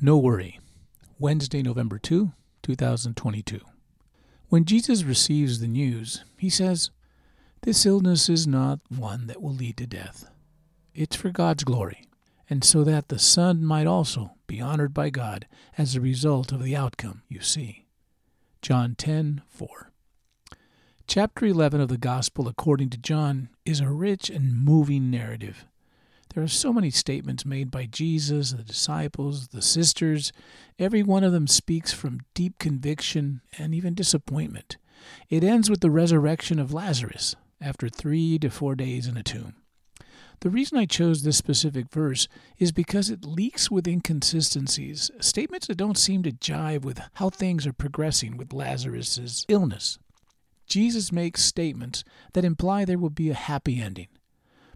No Worry, Wednesday, November 2, 2022. When Jesus receives the news, he says, This illness is not one that will lead to death. It's for God's glory, and so that the Son might also be honored by God as a result of the outcome you see. John 10 4. Chapter 11 of the Gospel according to John is a rich and moving narrative. There are so many statements made by Jesus, the disciples, the sisters. Every one of them speaks from deep conviction and even disappointment. It ends with the resurrection of Lazarus after three to four days in a tomb. The reason I chose this specific verse is because it leaks with inconsistencies, statements that don't seem to jive with how things are progressing with Lazarus's illness. Jesus makes statements that imply there will be a happy ending,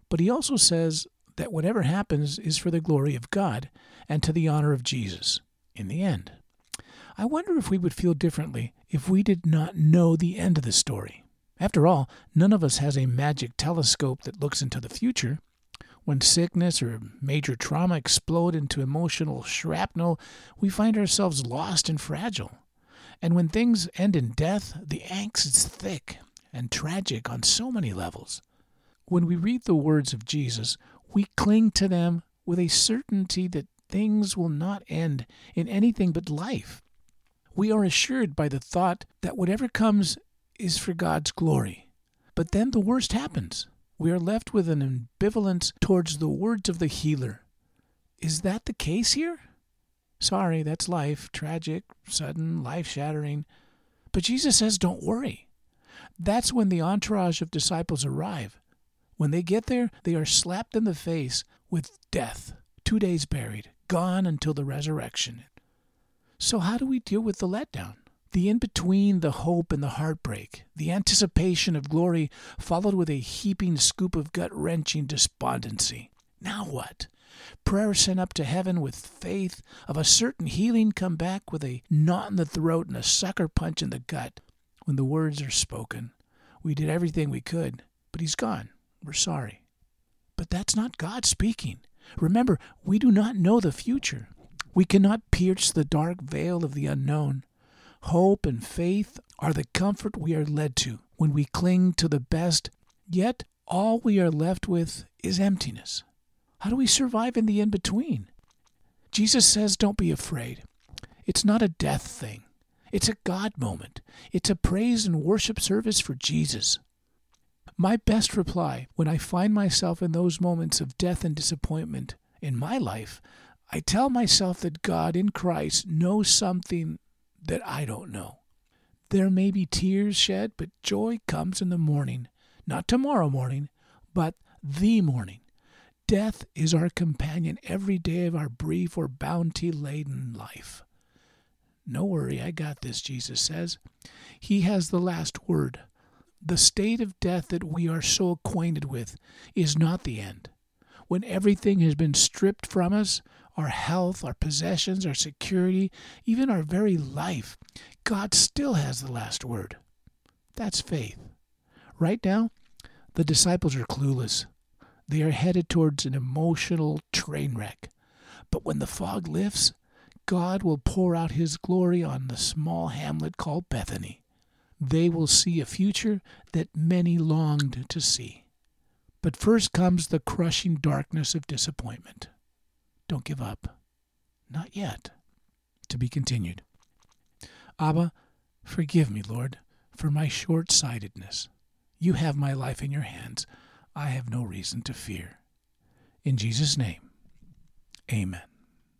but he also says that whatever happens is for the glory of God and to the honor of Jesus in the end. I wonder if we would feel differently if we did not know the end of the story. After all, none of us has a magic telescope that looks into the future. When sickness or major trauma explode into emotional shrapnel, we find ourselves lost and fragile. And when things end in death, the angst is thick and tragic on so many levels. When we read the words of Jesus, we cling to them with a certainty that things will not end in anything but life. We are assured by the thought that whatever comes is for God's glory. But then the worst happens. We are left with an ambivalence towards the words of the healer. Is that the case here? Sorry, that's life, tragic, sudden, life shattering. But Jesus says, don't worry. That's when the entourage of disciples arrive. When they get there, they are slapped in the face with death, two days buried, gone until the resurrection. So, how do we deal with the letdown? The in between, the hope and the heartbreak, the anticipation of glory, followed with a heaping scoop of gut wrenching despondency. Now what? Prayer sent up to heaven with faith of a certain healing come back with a knot in the throat and a sucker punch in the gut when the words are spoken. We did everything we could, but he's gone. We're sorry. But that's not God speaking. Remember, we do not know the future. We cannot pierce the dark veil of the unknown. Hope and faith are the comfort we are led to when we cling to the best, yet all we are left with is emptiness. How do we survive in the in between? Jesus says, Don't be afraid. It's not a death thing, it's a God moment. It's a praise and worship service for Jesus. My best reply when I find myself in those moments of death and disappointment in my life, I tell myself that God in Christ knows something that I don't know. There may be tears shed, but joy comes in the morning, not tomorrow morning, but the morning. Death is our companion every day of our brief or bounty laden life. No worry, I got this, Jesus says. He has the last word. The state of death that we are so acquainted with is not the end. When everything has been stripped from us, our health, our possessions, our security, even our very life, God still has the last word. That's faith. Right now, the disciples are clueless. They are headed towards an emotional train wreck. But when the fog lifts, God will pour out His glory on the small hamlet called Bethany they will see a future that many longed to see. But first comes the crushing darkness of disappointment. Don't give up. Not yet. To be continued. Abba, forgive me, Lord, for my short sightedness. You have my life in your hands. I have no reason to fear. In Jesus' name, amen.